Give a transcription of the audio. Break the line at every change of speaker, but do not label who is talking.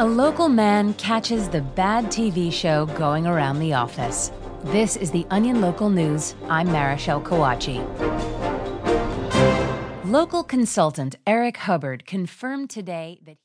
A local man catches the bad TV show going around the office. This is the Onion Local News. I'm Marichelle Kawachi. Local consultant Eric Hubbard confirmed today that.